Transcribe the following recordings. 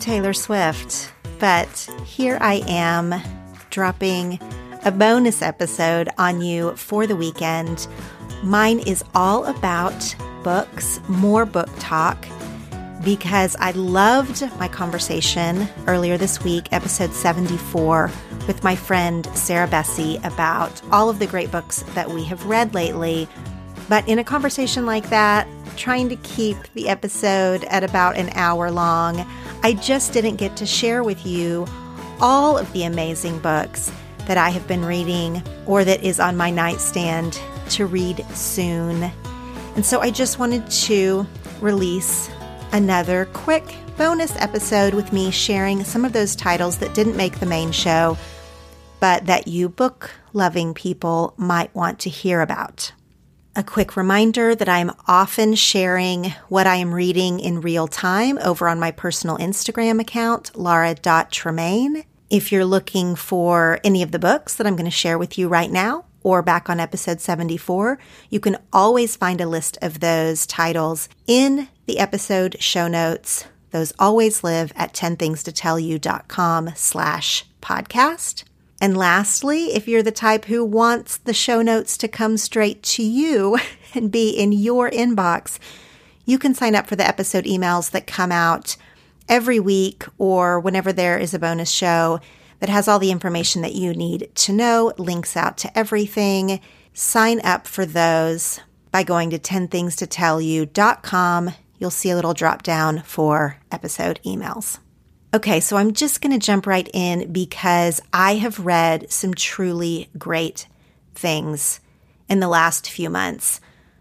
Taylor Swift, but here I am dropping a bonus episode on you for the weekend. Mine is all about books, more book talk, because I loved my conversation earlier this week, episode 74, with my friend Sarah Bessey about all of the great books that we have read lately. But in a conversation like that, trying to keep the episode at about an hour long, I just didn't get to share with you all of the amazing books that I have been reading or that is on my nightstand to read soon. And so I just wanted to release another quick bonus episode with me sharing some of those titles that didn't make the main show, but that you book loving people might want to hear about. A quick reminder that I'm often sharing what I am reading in real time over on my personal Instagram account, lara.tremaine. If you're looking for any of the books that I'm going to share with you right now, or back on episode 74, you can always find a list of those titles in the episode show notes. Those always live at 10thingstotellyou.com slash podcast. And lastly, if you're the type who wants the show notes to come straight to you and be in your inbox, you can sign up for the episode emails that come out every week or whenever there is a bonus show that has all the information that you need to know, links out to everything. Sign up for those by going to 10thingstotellyou.com. You'll see a little drop down for episode emails. Okay, so I'm just going to jump right in because I have read some truly great things in the last few months.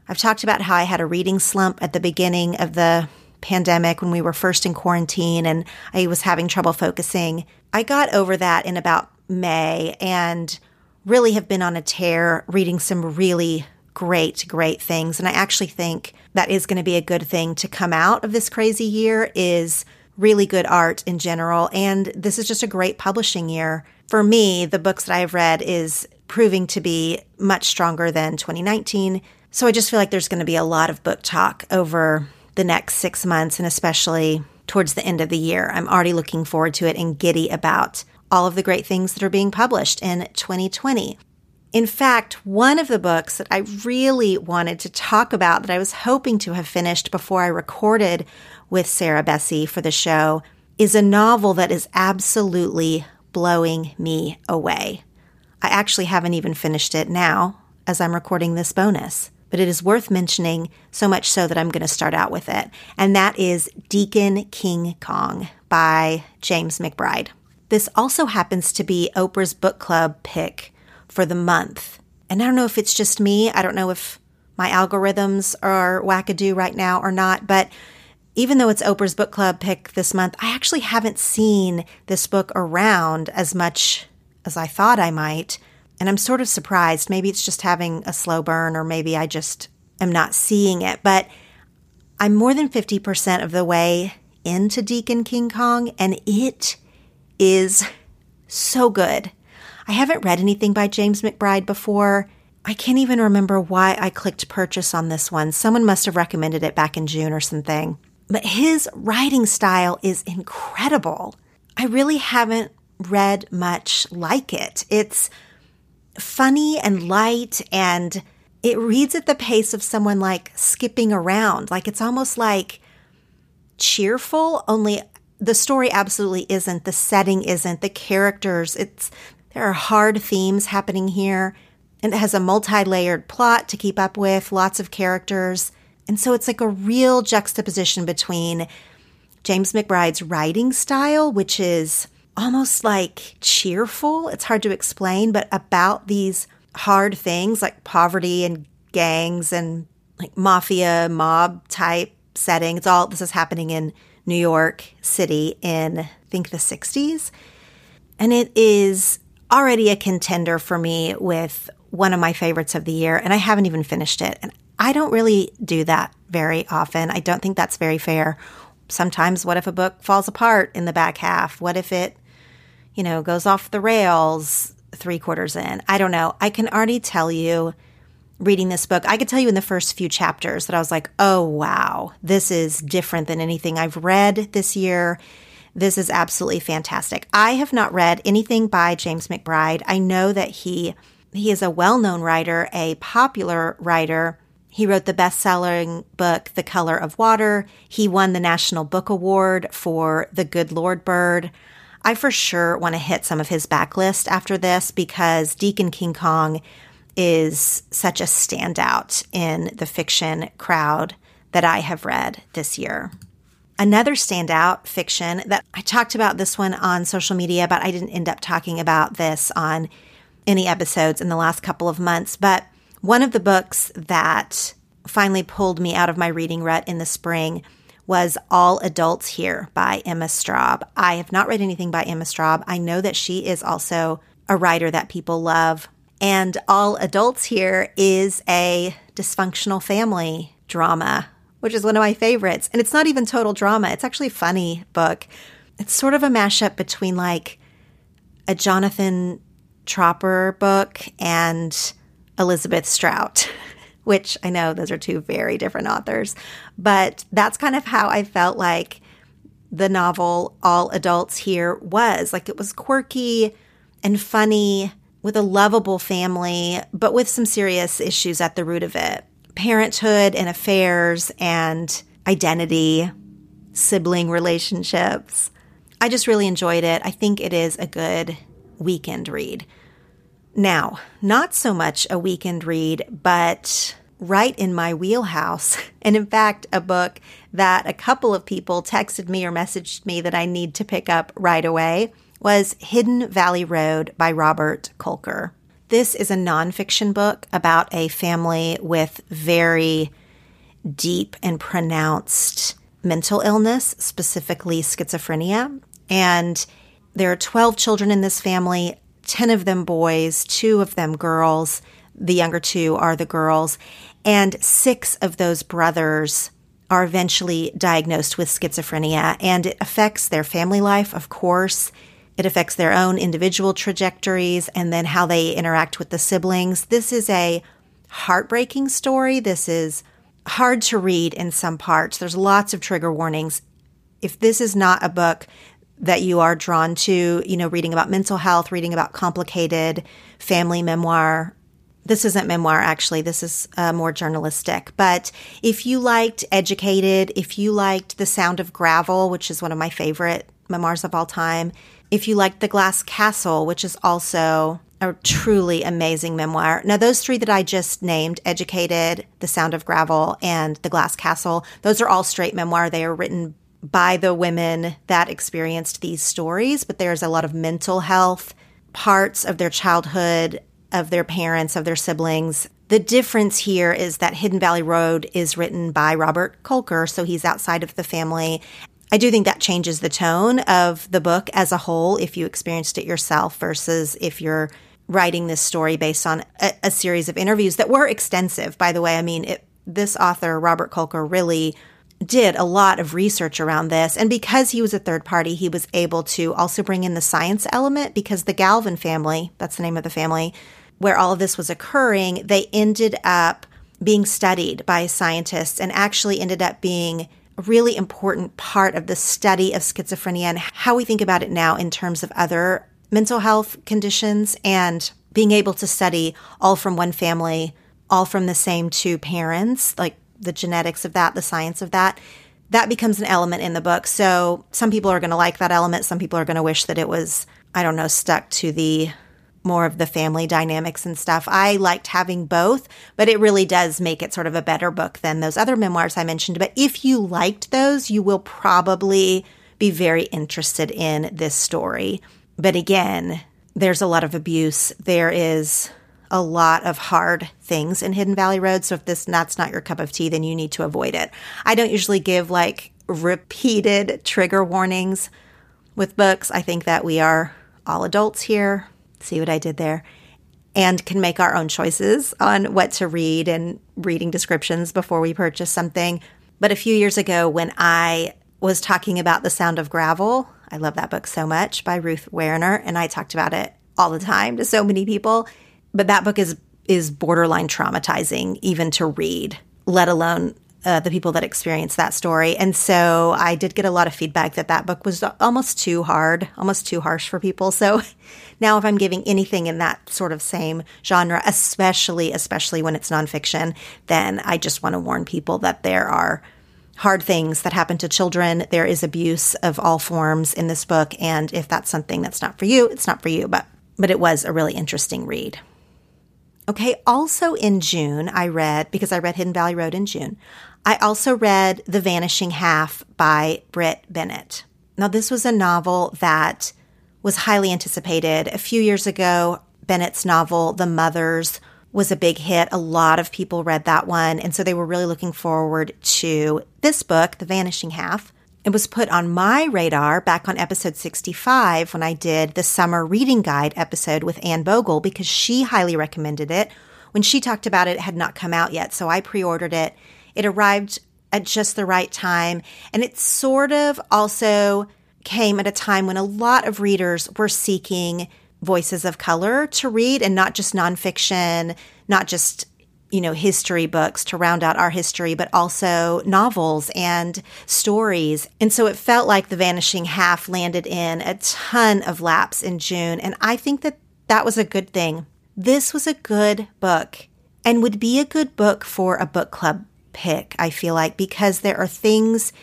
I've talked about how I had a reading slump at the beginning of the pandemic when we were first in quarantine and I was having trouble focusing. I got over that in about May and really have been on a tear reading some really great, great things. And I actually think that is going to be a good thing to come out of this crazy year is really good art in general. And this is just a great publishing year. For me, the books that I've read is proving to be much stronger than 2019. So I just feel like there's going to be a lot of book talk over the next six months and especially towards the end of the year. I'm already looking forward to it and giddy about all of the great things that are being published in 2020. In fact, one of the books that I really wanted to talk about that I was hoping to have finished before I recorded with Sarah Bessey for the show is a novel that is absolutely blowing me away. I actually haven't even finished it now as I'm recording this bonus, but it is worth mentioning so much so that I'm going to start out with it. And that is Deacon King Kong by James McBride. This also happens to be Oprah's book club pick for the month. And I don't know if it's just me. I don't know if my algorithms are wackadoo right now or not, but even though it's Oprah's book club pick this month, I actually haven't seen this book around as much as I thought I might. And I'm sort of surprised. Maybe it's just having a slow burn, or maybe I just am not seeing it. But I'm more than 50% of the way into Deacon King Kong, and it is so good. I haven't read anything by James McBride before. I can't even remember why I clicked purchase on this one. Someone must have recommended it back in June or something. But his writing style is incredible. I really haven't read much like it. It's funny and light and it reads at the pace of someone like skipping around. Like it's almost like cheerful, only the story absolutely isn't. The setting isn't. The characters, it's there are hard themes happening here. And it has a multi layered plot to keep up with, lots of characters. And so it's like a real juxtaposition between James McBride's writing style, which is almost like cheerful. It's hard to explain, but about these hard things like poverty and gangs and like mafia mob type setting. It's all this is happening in New York City in I think the 60s. And it is already a contender for me with one of my favorites of the year and I haven't even finished it. And I don't really do that very often. I don't think that's very fair. Sometimes what if a book falls apart in the back half? What if it, you know, goes off the rails three quarters in? I don't know. I can already tell you reading this book, I could tell you in the first few chapters that I was like, oh, wow, this is different than anything I've read this year. This is absolutely fantastic. I have not read anything by James McBride. I know that he he is a well-known writer, a popular writer. He wrote the best-selling book The Color of Water. He won the National Book Award for The Good Lord Bird. I for sure want to hit some of his backlist after this because Deacon King Kong is such a standout in the fiction crowd that I have read this year. Another standout fiction that I talked about this one on social media, but I didn't end up talking about this on any episodes in the last couple of months. But one of the books that finally pulled me out of my reading rut in the spring was All Adults Here by Emma Straub. I have not read anything by Emma Straub. I know that she is also a writer that people love. And All Adults Here is a dysfunctional family drama, which is one of my favorites. And it's not even total drama, it's actually a funny book. It's sort of a mashup between like a Jonathan Tropper book and Elizabeth Strout, which I know those are two very different authors. But that's kind of how I felt like the novel All Adults Here was. Like it was quirky and funny with a lovable family, but with some serious issues at the root of it parenthood and affairs and identity, sibling relationships. I just really enjoyed it. I think it is a good weekend read. Now, not so much a weekend read, but right in my wheelhouse. And in fact, a book that a couple of people texted me or messaged me that I need to pick up right away was Hidden Valley Road by Robert Kolker. This is a nonfiction book about a family with very deep and pronounced mental illness, specifically schizophrenia. And there are 12 children in this family, 10 of them boys, two of them girls. The younger two are the girls. And six of those brothers are eventually diagnosed with schizophrenia. And it affects their family life, of course. It affects their own individual trajectories and then how they interact with the siblings. This is a heartbreaking story. This is hard to read in some parts. There's lots of trigger warnings. If this is not a book that you are drawn to, you know, reading about mental health, reading about complicated family memoir, this isn't memoir actually this is uh, more journalistic but if you liked educated if you liked the sound of gravel which is one of my favorite memoirs of all time if you liked The Glass Castle, which is also a truly amazing memoir. Now, those three that I just named, Educated, The Sound of Gravel, and The Glass Castle, those are all straight memoir. They are written by the women that experienced these stories, but there's a lot of mental health parts of their childhood, of their parents, of their siblings The difference here is that Hidden Valley Road is written by Robert Kolker, so he's outside of the family. I do think that changes the tone of the book as a whole if you experienced it yourself versus if you're writing this story based on a, a series of interviews that were extensive, by the way. I mean, it, this author, Robert Kolker, really did a lot of research around this. And because he was a third party, he was able to also bring in the science element because the Galvin family, that's the name of the family, where all of this was occurring, they ended up being studied by scientists and actually ended up being a really important part of the study of schizophrenia and how we think about it now in terms of other mental health conditions and being able to study all from one family, all from the same two parents, like the genetics of that, the science of that, that becomes an element in the book. So some people are going to like that element. Some people are going to wish that it was, I don't know, stuck to the more of the family dynamics and stuff. I liked having both, but it really does make it sort of a better book than those other memoirs I mentioned. But if you liked those, you will probably be very interested in this story. But again, there's a lot of abuse. There is a lot of hard things in Hidden Valley Road. So if this that's not your cup of tea, then you need to avoid it. I don't usually give like repeated trigger warnings with books. I think that we are all adults here. See what I did there? And can make our own choices on what to read and reading descriptions before we purchase something. But a few years ago, when I was talking about The Sound of Gravel, I love that book so much by Ruth Wariner, and I talked about it all the time to so many people but that book is is borderline traumatizing even to read, let alone uh, the people that experience that story. And so I did get a lot of feedback that that book was almost too hard, almost too harsh for people. So now if I'm giving anything in that sort of same genre, especially, especially when it's nonfiction, then I just want to warn people that there are hard things that happen to children. There is abuse of all forms in this book. And if that's something that's not for you, it's not for you. But, but it was a really interesting read. Okay, also in June, I read, because I read Hidden Valley Road in June, I also read The Vanishing Half by Brit Bennett. Now, this was a novel that was highly anticipated. A few years ago, Bennett's novel, The Mothers, was a big hit. A lot of people read that one. And so they were really looking forward to this book, The Vanishing Half. It was put on my radar back on episode 65 when I did the summer reading guide episode with Anne Bogel because she highly recommended it. When she talked about it, it had not come out yet, so I pre ordered it. It arrived at just the right time, and it sort of also came at a time when a lot of readers were seeking voices of color to read and not just nonfiction, not just you know, history books to round out our history, but also novels and stories. And so it felt like The Vanishing Half landed in a ton of laps in June. And I think that that was a good thing. This was a good book and would be a good book for a book club pick, I feel like, because there are things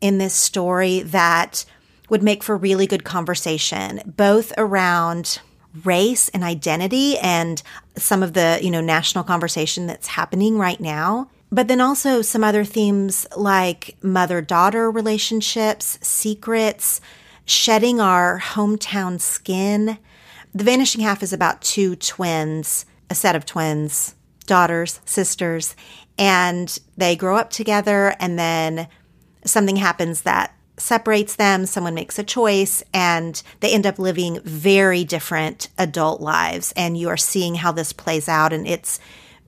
in this story that would make for really good conversation, both around race and identity and some of the, you know, national conversation that's happening right now. But then also some other themes like mother daughter relationships, secrets, shedding our hometown skin. The Vanishing Half is about two twins, a set of twins, daughters, sisters, and they grow up together and then something happens that separates them, someone makes a choice, and they end up living very different adult lives. And you are seeing how this plays out, and it's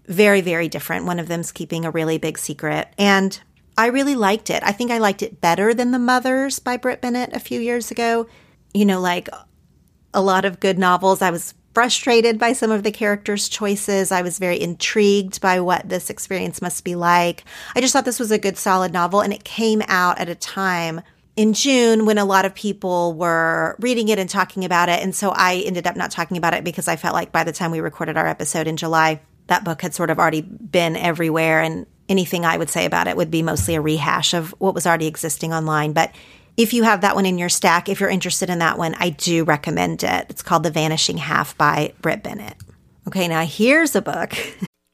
very, very different. One of them's keeping a really big secret. And I really liked it. I think I liked it better than The Mothers by Brit Bennett a few years ago. You know, like a lot of good novels, I was frustrated by some of the characters' choices. I was very intrigued by what this experience must be like. I just thought this was a good, solid novel, and it came out at a time in June when a lot of people were reading it and talking about it. And so I ended up not talking about it because I felt like by the time we recorded our episode in July, that book had sort of already been everywhere. And anything I would say about it would be mostly a rehash of what was already existing online. But if you have that one in your stack, if you're interested in that one, I do recommend it. It's called The Vanishing Half by Brit Bennett. Okay, now here's a book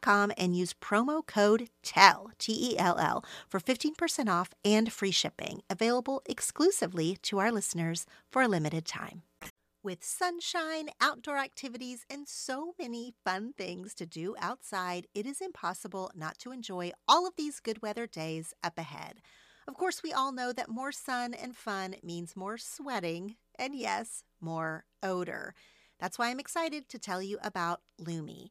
com and use promo code TELL, T E L L, for 15% off and free shipping, available exclusively to our listeners for a limited time. With sunshine, outdoor activities, and so many fun things to do outside, it is impossible not to enjoy all of these good weather days up ahead. Of course, we all know that more sun and fun means more sweating, and yes, more odor. That's why I'm excited to tell you about Lume.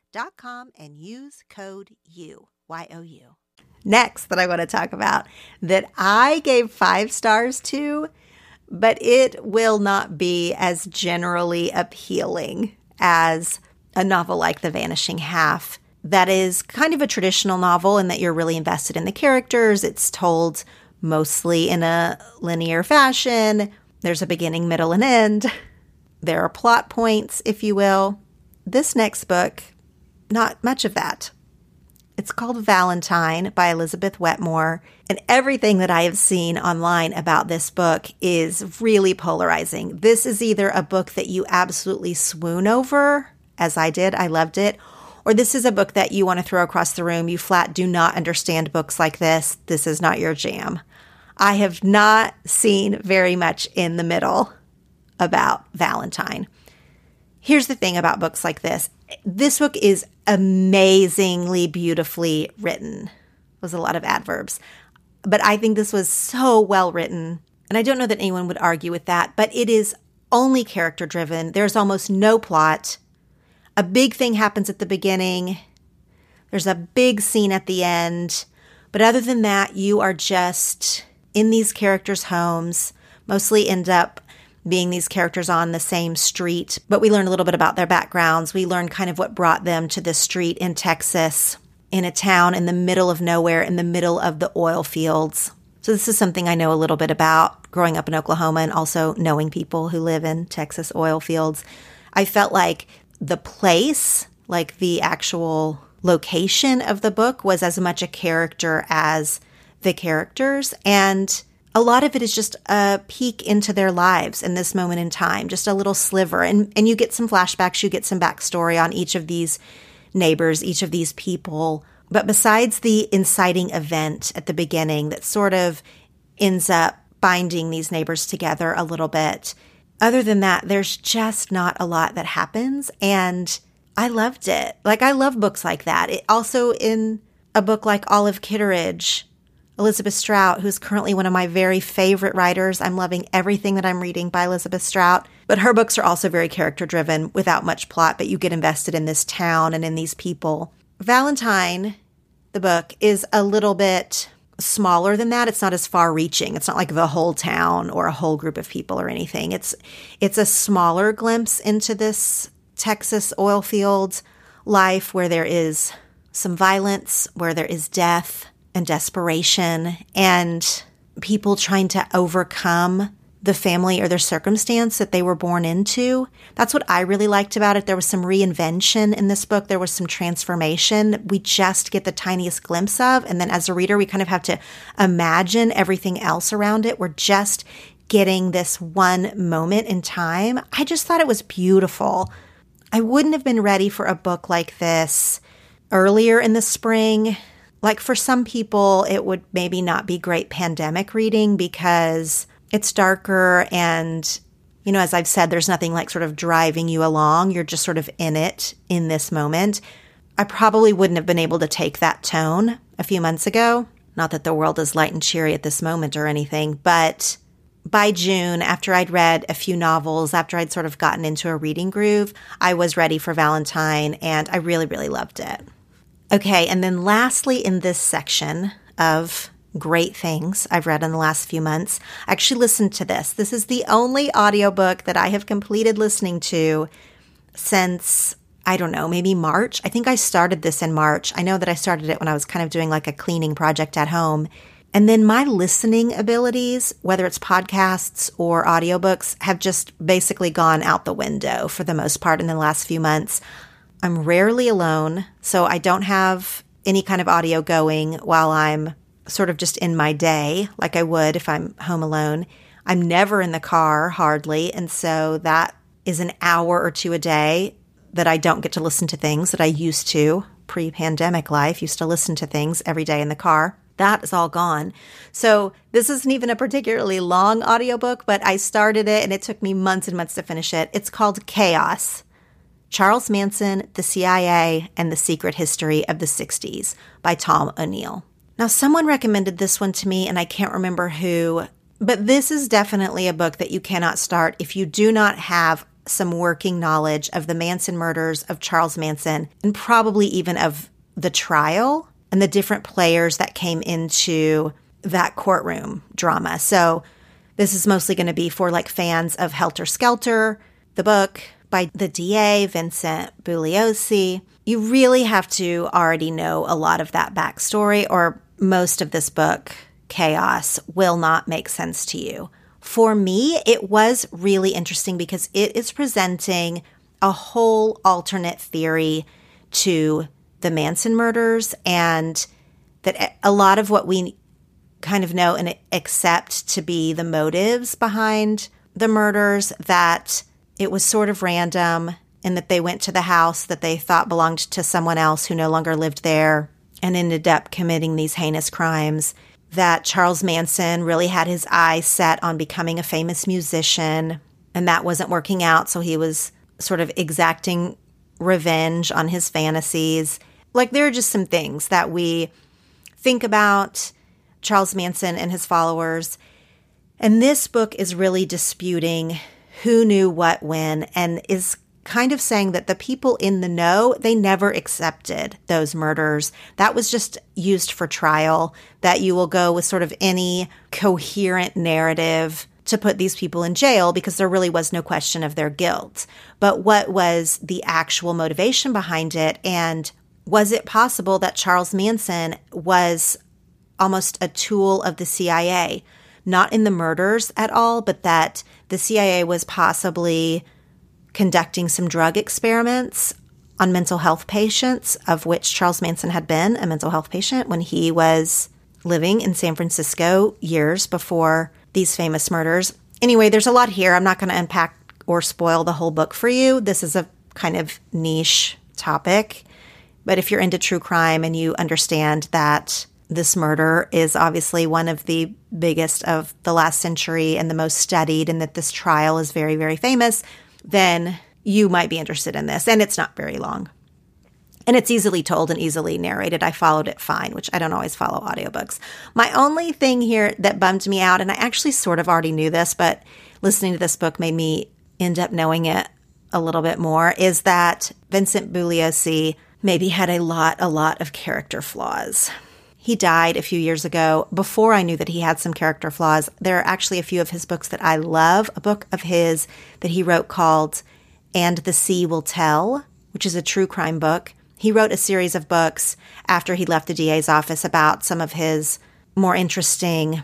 com and use code U, Y O U. Next, that I want to talk about that I gave five stars to, but it will not be as generally appealing as a novel like The Vanishing Half. That is kind of a traditional novel in that you're really invested in the characters. It's told mostly in a linear fashion. There's a beginning, middle, and end. There are plot points, if you will. This next book not much of that. It's called Valentine by Elizabeth Wetmore, and everything that I have seen online about this book is really polarizing. This is either a book that you absolutely swoon over, as I did, I loved it, or this is a book that you want to throw across the room. You flat do not understand books like this. This is not your jam. I have not seen very much in the middle about Valentine. Here's the thing about books like this this book is amazingly beautifully written. Was a lot of adverbs. But I think this was so well written. And I don't know that anyone would argue with that, but it is only character driven. There's almost no plot. A big thing happens at the beginning. There's a big scene at the end. But other than that, you are just in these characters' homes, mostly end up being these characters on the same street, but we learn a little bit about their backgrounds. We learn kind of what brought them to this street in Texas, in a town in the middle of nowhere, in the middle of the oil fields. So, this is something I know a little bit about growing up in Oklahoma and also knowing people who live in Texas oil fields. I felt like the place, like the actual location of the book, was as much a character as the characters. And a lot of it is just a peek into their lives in this moment in time, just a little sliver. And, and you get some flashbacks, you get some backstory on each of these neighbors, each of these people. But besides the inciting event at the beginning that sort of ends up binding these neighbors together a little bit, other than that, there's just not a lot that happens. And I loved it. Like, I love books like that. It also in a book like Olive Kitteridge, Elizabeth Strout, who's currently one of my very favorite writers. I'm loving everything that I'm reading by Elizabeth Strout. But her books are also very character driven without much plot, but you get invested in this town and in these people. Valentine, the book, is a little bit smaller than that. It's not as far reaching. It's not like the whole town or a whole group of people or anything. It's it's a smaller glimpse into this Texas oil field life where there is some violence, where there is death and desperation and people trying to overcome the family or their circumstance that they were born into. That's what I really liked about it. There was some reinvention in this book. There was some transformation. We just get the tiniest glimpse of. And then as a reader, we kind of have to imagine everything else around it. We're just getting this one moment in time. I just thought it was beautiful. I wouldn't have been ready for a book like this earlier in the spring. Like for some people, it would maybe not be great pandemic reading because it's darker and you know, as I've said, there's nothing like sort of driving you along. You're just sort of in it in this moment. I probably wouldn't have been able to take that tone a few months ago. Not that the world is light and cheery at this moment or anything, but by June, after I'd read a few novels, after I'd sort of gotten into a reading groove, I was ready for Valentine and I really, really loved it. Okay, and then lastly, in this section of great things I've read in the last few months, I actually listened to this. This is the only audiobook that I have completed listening to since I don't know, maybe March. I think I started this in March. I know that I started it when I was kind of doing like a cleaning project at home. And then my listening abilities, whether it's podcasts or audiobooks, have just basically gone out the window for the most part in the last few months. I'm rarely alone, so I don't have any kind of audio going while I'm sort of just in my day, like I would if I'm home alone. I'm never in the car, hardly. And so that is an hour or two a day that I don't get to listen to things that I used to pre pandemic life, used to listen to things every day in the car. That is all gone. So this isn't even a particularly long audiobook, but I started it and it took me months and months to finish it. It's called Chaos Charles Manson, the CIA, and the Secret History of the 60s by Tom O'Neill. Now, someone recommended this one to me, and I can't remember who, but this is definitely a book that you cannot start if you do not have some working knowledge of the Manson murders of Charles Manson and probably even of the trial and the different players that came into that courtroom drama. So, this is mostly going to be for like fans of Helter Skelter, the book, by the DA, Vincent Bugliosi. You really have to already know a lot of that backstory, or most of this book, Chaos, will not make sense to you. For me, it was really interesting because it is presenting a whole alternate theory to the Manson murders and that a lot of what we kind of know and accept to be the motives behind the murders that it was sort of random in that they went to the house that they thought belonged to someone else who no longer lived there and ended up committing these heinous crimes. That Charles Manson really had his eyes set on becoming a famous musician, and that wasn't working out. So he was sort of exacting revenge on his fantasies. Like, there are just some things that we think about Charles Manson and his followers. And this book is really disputing who knew what when and is kind of saying that the people in the know they never accepted those murders. That was just used for trial that you will go with sort of any coherent narrative to put these people in jail because there really was no question of their guilt. But what was the actual motivation behind it? And was it possible that Charles Manson was almost a tool of the CIA not in the murders at all but that the CIA was possibly conducting some drug experiments on mental health patients, of which Charles Manson had been a mental health patient when he was living in San Francisco years before these famous murders. Anyway, there's a lot here. I'm not going to unpack or spoil the whole book for you. This is a kind of niche topic. But if you're into true crime and you understand that this murder is obviously one of the biggest of the last century and the most studied, and that this trial is very, very famous, then you might be interested in this. And it's not very long. And it's easily told and easily narrated. I followed it fine, which I don't always follow audiobooks. My only thing here that bummed me out, and I actually sort of already knew this, but listening to this book made me end up knowing it a little bit more, is that Vincent Bugliosi maybe had a lot, a lot of character flaws. He died a few years ago before I knew that he had some character flaws. There are actually a few of his books that I love. A book of his that he wrote called And the Sea Will Tell, which is a true crime book. He wrote a series of books after he left the DA's office about some of his more interesting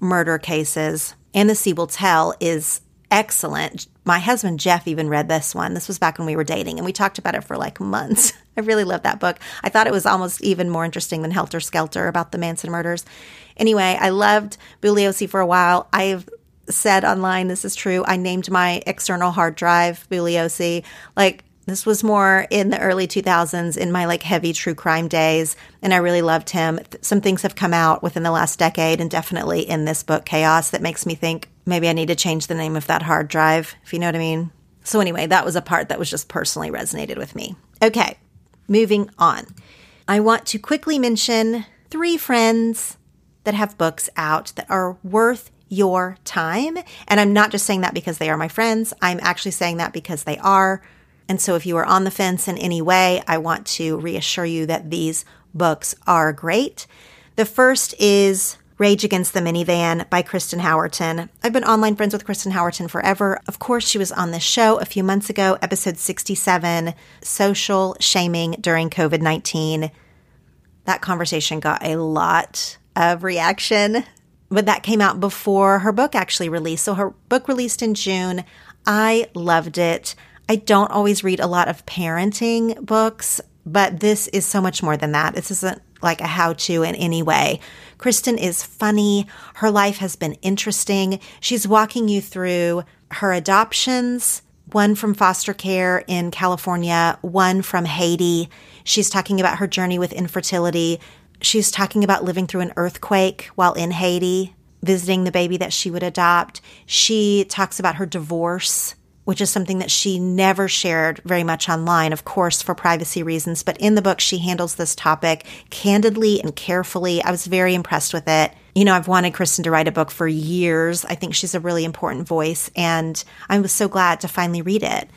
murder cases. And the Sea Will Tell is excellent. My husband Jeff even read this one. This was back when we were dating, and we talked about it for like months. I really love that book. I thought it was almost even more interesting than Helter Skelter about the Manson murders. Anyway, I loved Bugliosi for a while. I've said online, this is true. I named my external hard drive Bugliosi. Like, this was more in the early 2000s in my like heavy true crime days and i really loved him some things have come out within the last decade and definitely in this book chaos that makes me think maybe i need to change the name of that hard drive if you know what i mean so anyway that was a part that was just personally resonated with me okay moving on. I want to quickly mention three friends that have books out that are worth your time. And I'm not just saying that because they are my friends, I'm actually saying that because they are. And so if you are on the fence in any way, I want to reassure you that these books are great. The first is Rage Against the Minivan by Kristen Howerton. I've been online friends with Kristen Howerton forever. Of course, she was on this show a few months ago, episode 67 Social Shaming During COVID 19. That conversation got a lot of reaction, but that came out before her book actually released. So her book released in June. I loved it. I don't always read a lot of parenting books, but this is so much more than that. This isn't like a how to in any way. Kristen is funny. Her life has been interesting. She's walking you through her adoptions, one from foster care in California, one from Haiti. She's talking about her journey with infertility. She's talking about living through an earthquake while in Haiti, visiting the baby that she would adopt. She talks about her divorce which is something that she never shared very much online, of course, for privacy reasons. But in the book, she handles this topic candidly and carefully. I was very impressed with it. You know, I've wanted Kristen to write a book for years. I think she's a really important voice, and I was so glad to finally read it.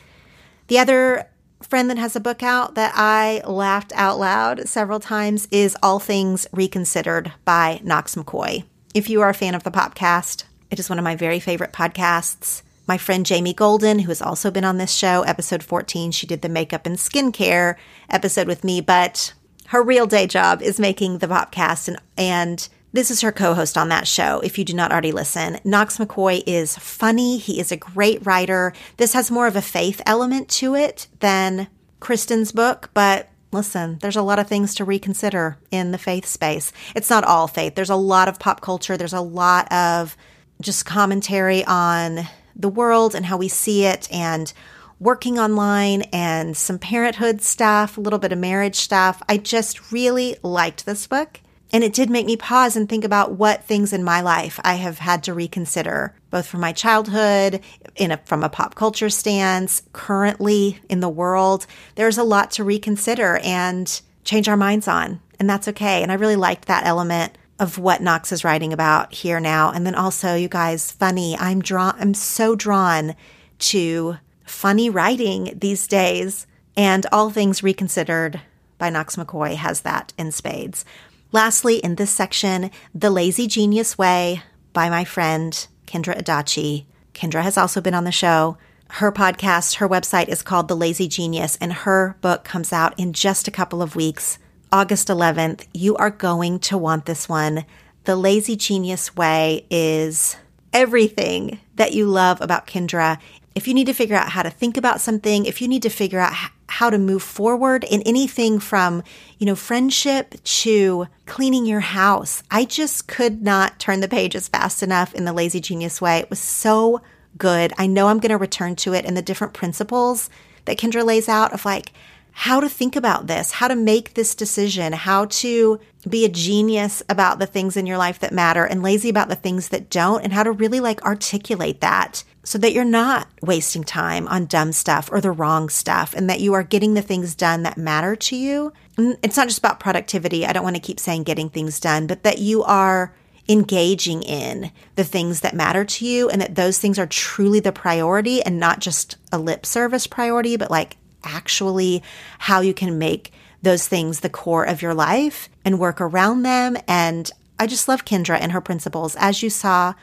The other friend that has a book out that I laughed out loud several times is All Things Reconsidered by Knox McCoy. If you are a fan of the Popcast, it is one of my very favorite podcasts. My friend Jamie Golden, who has also been on this show, episode 14, she did the makeup and skincare episode with me, but her real day job is making the Popcast and, and this is her co-host on that show if you do not already listen. Knox mccoy is funny. He is a great writer. This has more of a faith element to it than Kristen's book but listen there's a lot of things to reconsider in the faith space. It's not all faith. There's a lot of pop culture. There's a lot of just commentary on the world and how we see it and working online and some parenthood stuff, a little bit of marriage stuff. I just really liked this book. And it did make me pause and think about what things in my life I have had to reconsider, both from my childhood, in a, from a pop culture stance, currently in the world. There's a lot to reconsider and change our minds on, and that's okay. And I really liked that element of what Knox is writing about here now. And then also, you guys, funny. I'm drawn, I'm so drawn to funny writing these days. And All Things Reconsidered by Knox McCoy has that in spades. Lastly, in this section, The Lazy Genius Way by my friend Kendra Adachi. Kendra has also been on the show. Her podcast, her website is called The Lazy Genius, and her book comes out in just a couple of weeks. August 11th, you are going to want this one. The Lazy Genius Way is everything that you love about Kendra. If you need to figure out how to think about something, if you need to figure out how to move forward in anything from, you know, friendship to cleaning your house, I just could not turn the pages fast enough in the Lazy Genius Way. It was so good. I know I'm going to return to it and the different principles that Kendra lays out of like, how to think about this, how to make this decision, how to be a genius about the things in your life that matter and lazy about the things that don't, and how to really like articulate that so that you're not wasting time on dumb stuff or the wrong stuff and that you are getting the things done that matter to you. It's not just about productivity. I don't want to keep saying getting things done, but that you are engaging in the things that matter to you and that those things are truly the priority and not just a lip service priority, but like actually how you can make those things the core of your life and work around them. And I just love Kendra and her principles. As you saw,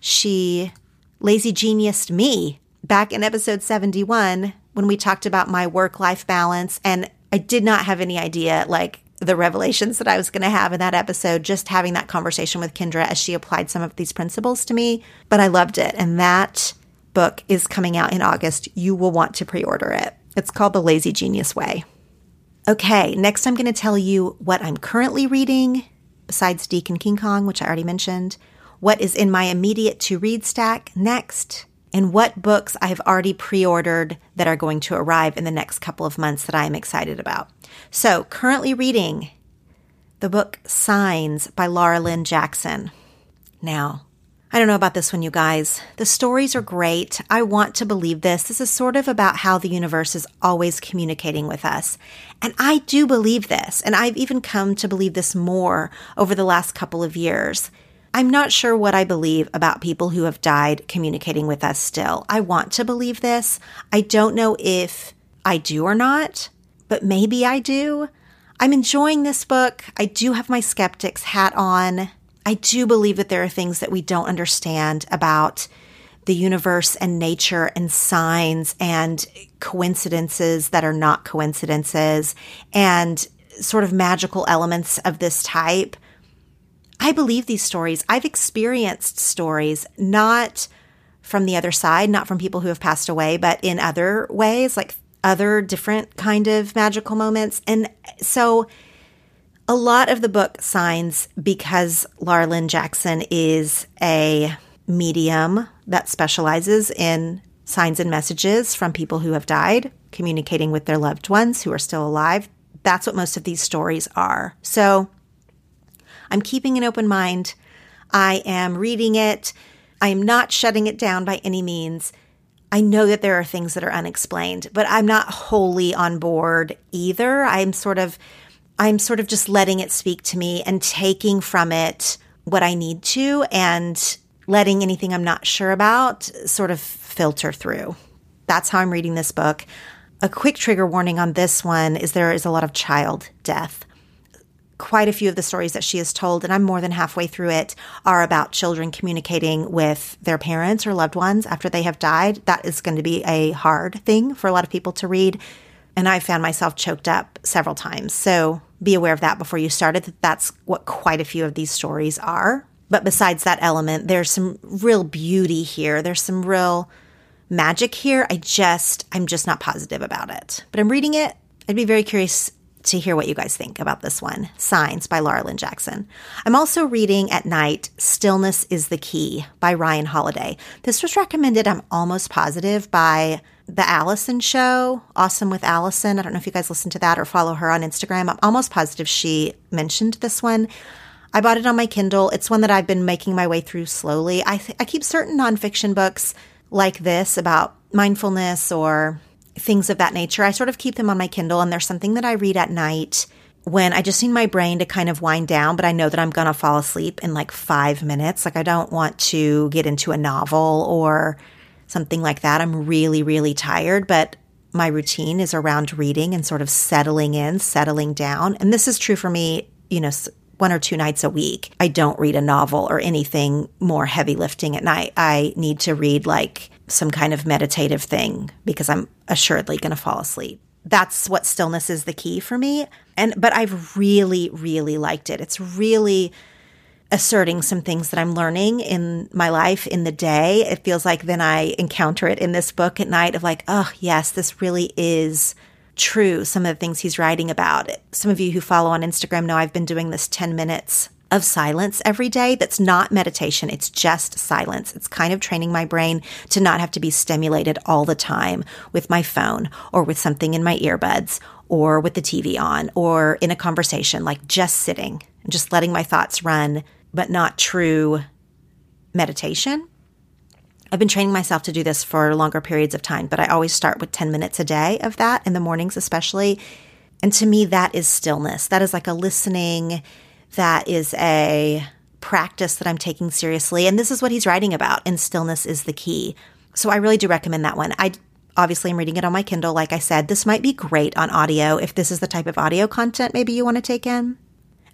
she lazy geniused me back in episode 71 when we talked about my work life balance. And I did not have any idea, like, the revelations that I was going to have in that episode, just having that conversation with Kendra as she applied some of these principles to me. But I loved it. And that book is coming out in August. You will want to pre order it. It's called The Lazy Genius Way. Okay, next I'm going to tell you what I'm currently reading, besides Deacon King Kong, which I already mentioned, what is in my immediate to read stack next, and what books I have already pre ordered that are going to arrive in the next couple of months that I am excited about. So, currently reading the book Signs by Laura Lynne Jackson. Now, I don't know about this one, you guys. The stories are great. I want to believe this. This is sort of about how the universe is always communicating with us. And I do believe this. And I've even come to believe this more over the last couple of years. I'm not sure what I believe about people who have died communicating with us still. I want to believe this. I don't know if I do or not, but maybe I do. I'm enjoying this book. I do have my skeptics hat on. I do believe that there are things that we don't understand about the universe and nature and signs and coincidences that are not coincidences and sort of magical elements of this type. I believe these stories. I've experienced stories not from the other side, not from people who have passed away, but in other ways, like other different kind of magical moments. And so a lot of the book signs because Laura Lynne Jackson is a medium that specializes in signs and messages from people who have died, communicating with their loved ones who are still alive. That's what most of these stories are. So I'm keeping an open mind. I am reading it. I am not shutting it down by any means. I know that there are things that are unexplained, but I'm not wholly on board either. I'm sort of I'm sort of just letting it speak to me and taking from it what I need to and letting anything I'm not sure about sort of filter through. That's how I'm reading this book. A quick trigger warning on this one is there is a lot of child death. Quite a few of the stories that she has told, and I'm more than halfway through it, are about children communicating with their parents or loved ones after they have died. That is going to be a hard thing for a lot of people to read. And I found myself choked up several times. So be aware of that before you started that that's what quite a few of these stories are. But besides that element, there's some real beauty here. There's some real magic here. I just, I'm just not positive about it. But I'm reading it. I'd be very curious to hear what you guys think about this one Signs by Laura Lynne Jackson. I'm also reading at night Stillness is the Key by Ryan Holiday. This was recommended, I'm almost positive, by the Alison show, Awesome with Alison. I don't know if you guys listen to that or follow her on Instagram. I'm almost positive she mentioned this one. I bought it on my Kindle. It's one that I've been making my way through slowly. I, th- I keep certain nonfiction books like this about mindfulness or things of that nature. I sort of keep them on my Kindle, and there's something that I read at night when I just need my brain to kind of wind down, but I know that I'm going to fall asleep in like five minutes. Like, I don't want to get into a novel or something like that. I'm really, really tired, but my routine is around reading and sort of settling in, settling down. And this is true for me, you know, one or two nights a week. I don't read a novel or anything more heavy lifting at night. I need to read like some kind of meditative thing because I'm assuredly going to fall asleep. That's what stillness is the key for me. And, but I've really, really liked it. It's really, asserting some things that I'm learning in my life in the day. It feels like then I encounter it in this book at night of like, oh, yes, this really is true. Some of the things he's writing about. Some of you who follow on Instagram know I've been doing this 10 minutes of silence every day. That's not meditation. It's just silence. It's kind of training my brain to not have to be stimulated all the time with my phone or with something in my earbuds or with the TV on or in a conversation, like just sitting and just letting my thoughts run but not true meditation. I've been training myself to do this for longer periods of time, but I always start with 10 minutes a day of that in the mornings, especially. And to me, that is stillness. That is like a listening, that is a practice that I'm taking seriously. And this is what he's writing about, and stillness is the key. So I really do recommend that one. I Obviously, I'm reading it on my Kindle. Like I said, this might be great on audio if this is the type of audio content maybe you want to take in.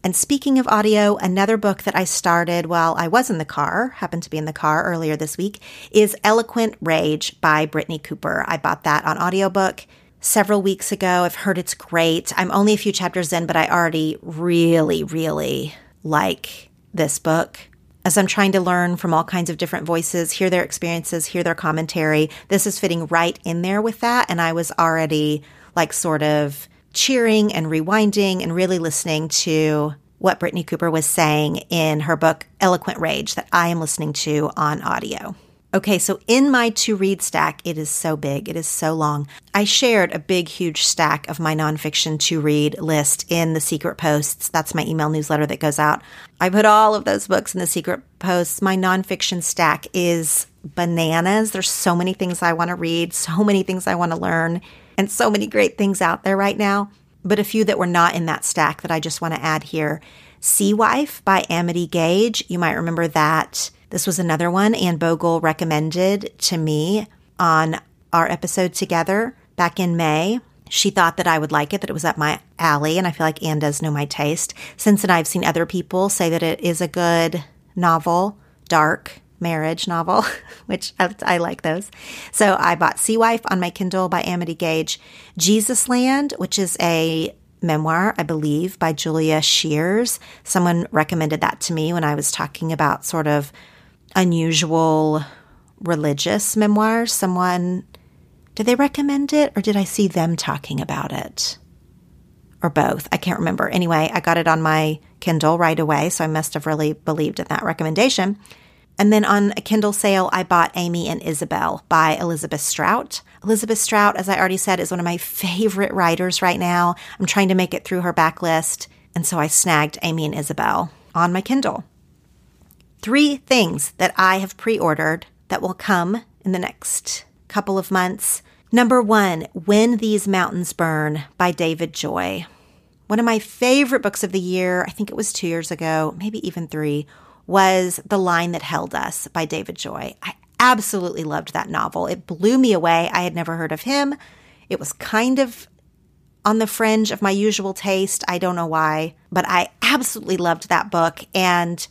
And speaking of audio, another book that I started while I was in the car, happened to be in the car earlier this week, is Eloquent Rage by Brittney Cooper. I bought that on audiobook several weeks ago. I've heard it's great. I'm only a few chapters in, but I already really, really like this book. As I'm trying to learn from all kinds of different voices, hear their experiences, hear their commentary, this is fitting right in there with that. And I was already like sort of cheering and rewinding and really listening to what Brittney Cooper was saying in her book, Eloquent Rage, that I am listening to on audio. Okay, so in my to read stack, it is so big, it is so long. I shared a big, huge stack of my nonfiction to read list in the secret posts. That's my email newsletter that goes out. I put all of those books in the secret posts. My nonfiction stack is bananas. There's so many things I want to read, so many things I want to learn and so many great things out there right now. But a few that were not in that stack that I just want to add here. Sea Wife by Amity Gaige. You might remember that. This was another one Anne Bogel recommended to me on our episode together back in May. She thought that I would like it, that it was up my alley, and I feel like Anne does know my taste. Since then, I've seen other people say that it is a good novel, dark, marriage novel, which I, I, like those. So I bought Sea Wife on my Kindle by Amity Gaige, Jesus Land, which is a memoir, I believe, by Julia Scheeres. Someone recommended that to me when I was talking about sort of unusual religious memoirs. Someone, did they recommend it or did I see them talking about it? Or both. I can't remember. Anyway, I got it on my Kindle right away, so I must have really believed in that recommendation. And then on a Kindle sale, I bought Amy and Isabel by Elizabeth Strout. Elizabeth Strout, as I already said, is one of my favorite writers right now. I'm trying to make it through her backlist. And so I snagged Amy and Isabel on my Kindle. Three things that I have pre ordered that will come in the next couple of months. Number one, When These Mountains Burn by David Joy. One of my favorite books of the year, I think it was two years ago, maybe even three, was The Line That Held Us by David Joy. I absolutely loved that novel. It blew me away. I had never heard of him. It was kind of on the fringe of my usual taste. I don't know why, but I absolutely loved that book. And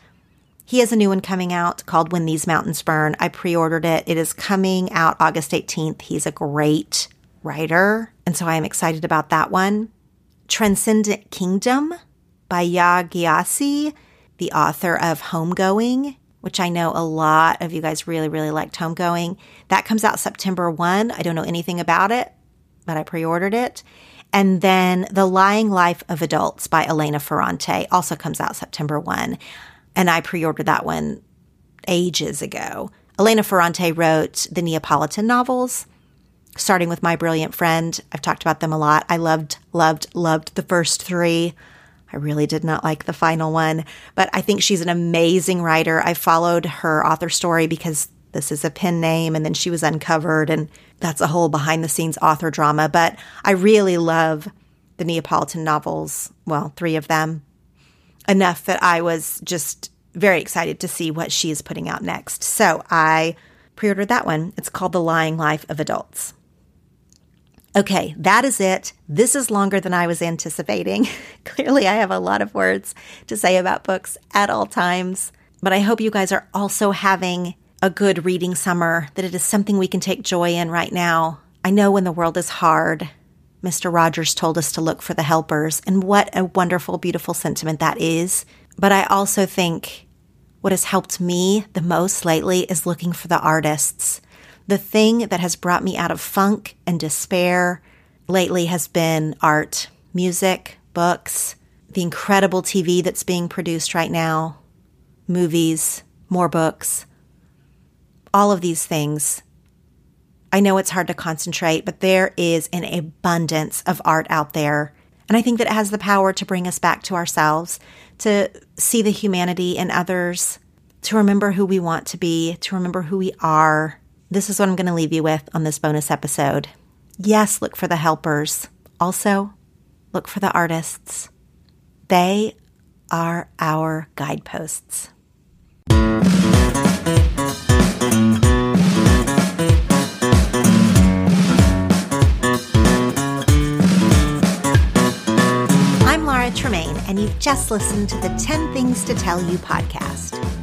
he has a new one coming out called When These Mountains Burn. I pre ordered it. It is coming out August 18th. He's a great writer. And so I am excited about that one. Transcendent Kingdom by Yaa Gyasi the author of Homegoing, which I know a lot of you guys really, really liked Homegoing. That comes out September 1. I don't know anything about it, but I pre ordered it. And then The Lying Life of Adults by Elena Ferrante also comes out September 1. And I pre ordered that one ages ago. Elena Ferrante wrote the Neapolitan novels, starting with My Brilliant Friend. I've talked about them a lot. I loved, loved, loved the first three. I really did not like the final one, but I think she's an amazing writer. I followed her author story because this is a pen name and then she was uncovered and that's a whole behind the scenes author drama, but I really love the Neapolitan novels, well, 3 of them, enough that I was just very excited to see what she is putting out next. So, I pre-ordered that one. It's called The Lying Life of Adults. Okay, that is it. This is longer than I was anticipating. Clearly, I have a lot of words to say about books at all times, but I hope you guys are also having a good reading summer, that it is something we can take joy in right now. I know when the world is hard, Mr. Rogers told us to look for the helpers, and what a wonderful, beautiful sentiment that is. But I also think what has helped me the most lately is looking for the artists the thing that has brought me out of funk and despair lately has been art, music, books, the incredible TV that's being produced right now, movies, more books, all of these things. I know it's hard to concentrate, but there is an abundance of art out there. And I think that it has the power to bring us back to ourselves, to see the humanity in others, to remember who we want to be, to remember who we are, this is what I'm going to leave you with on this bonus episode. Yes, look for the helpers. Also, look for the artists. They are our guideposts. I'm Laura Tremaine, and you've just listened to the 10 Things to Tell You podcast.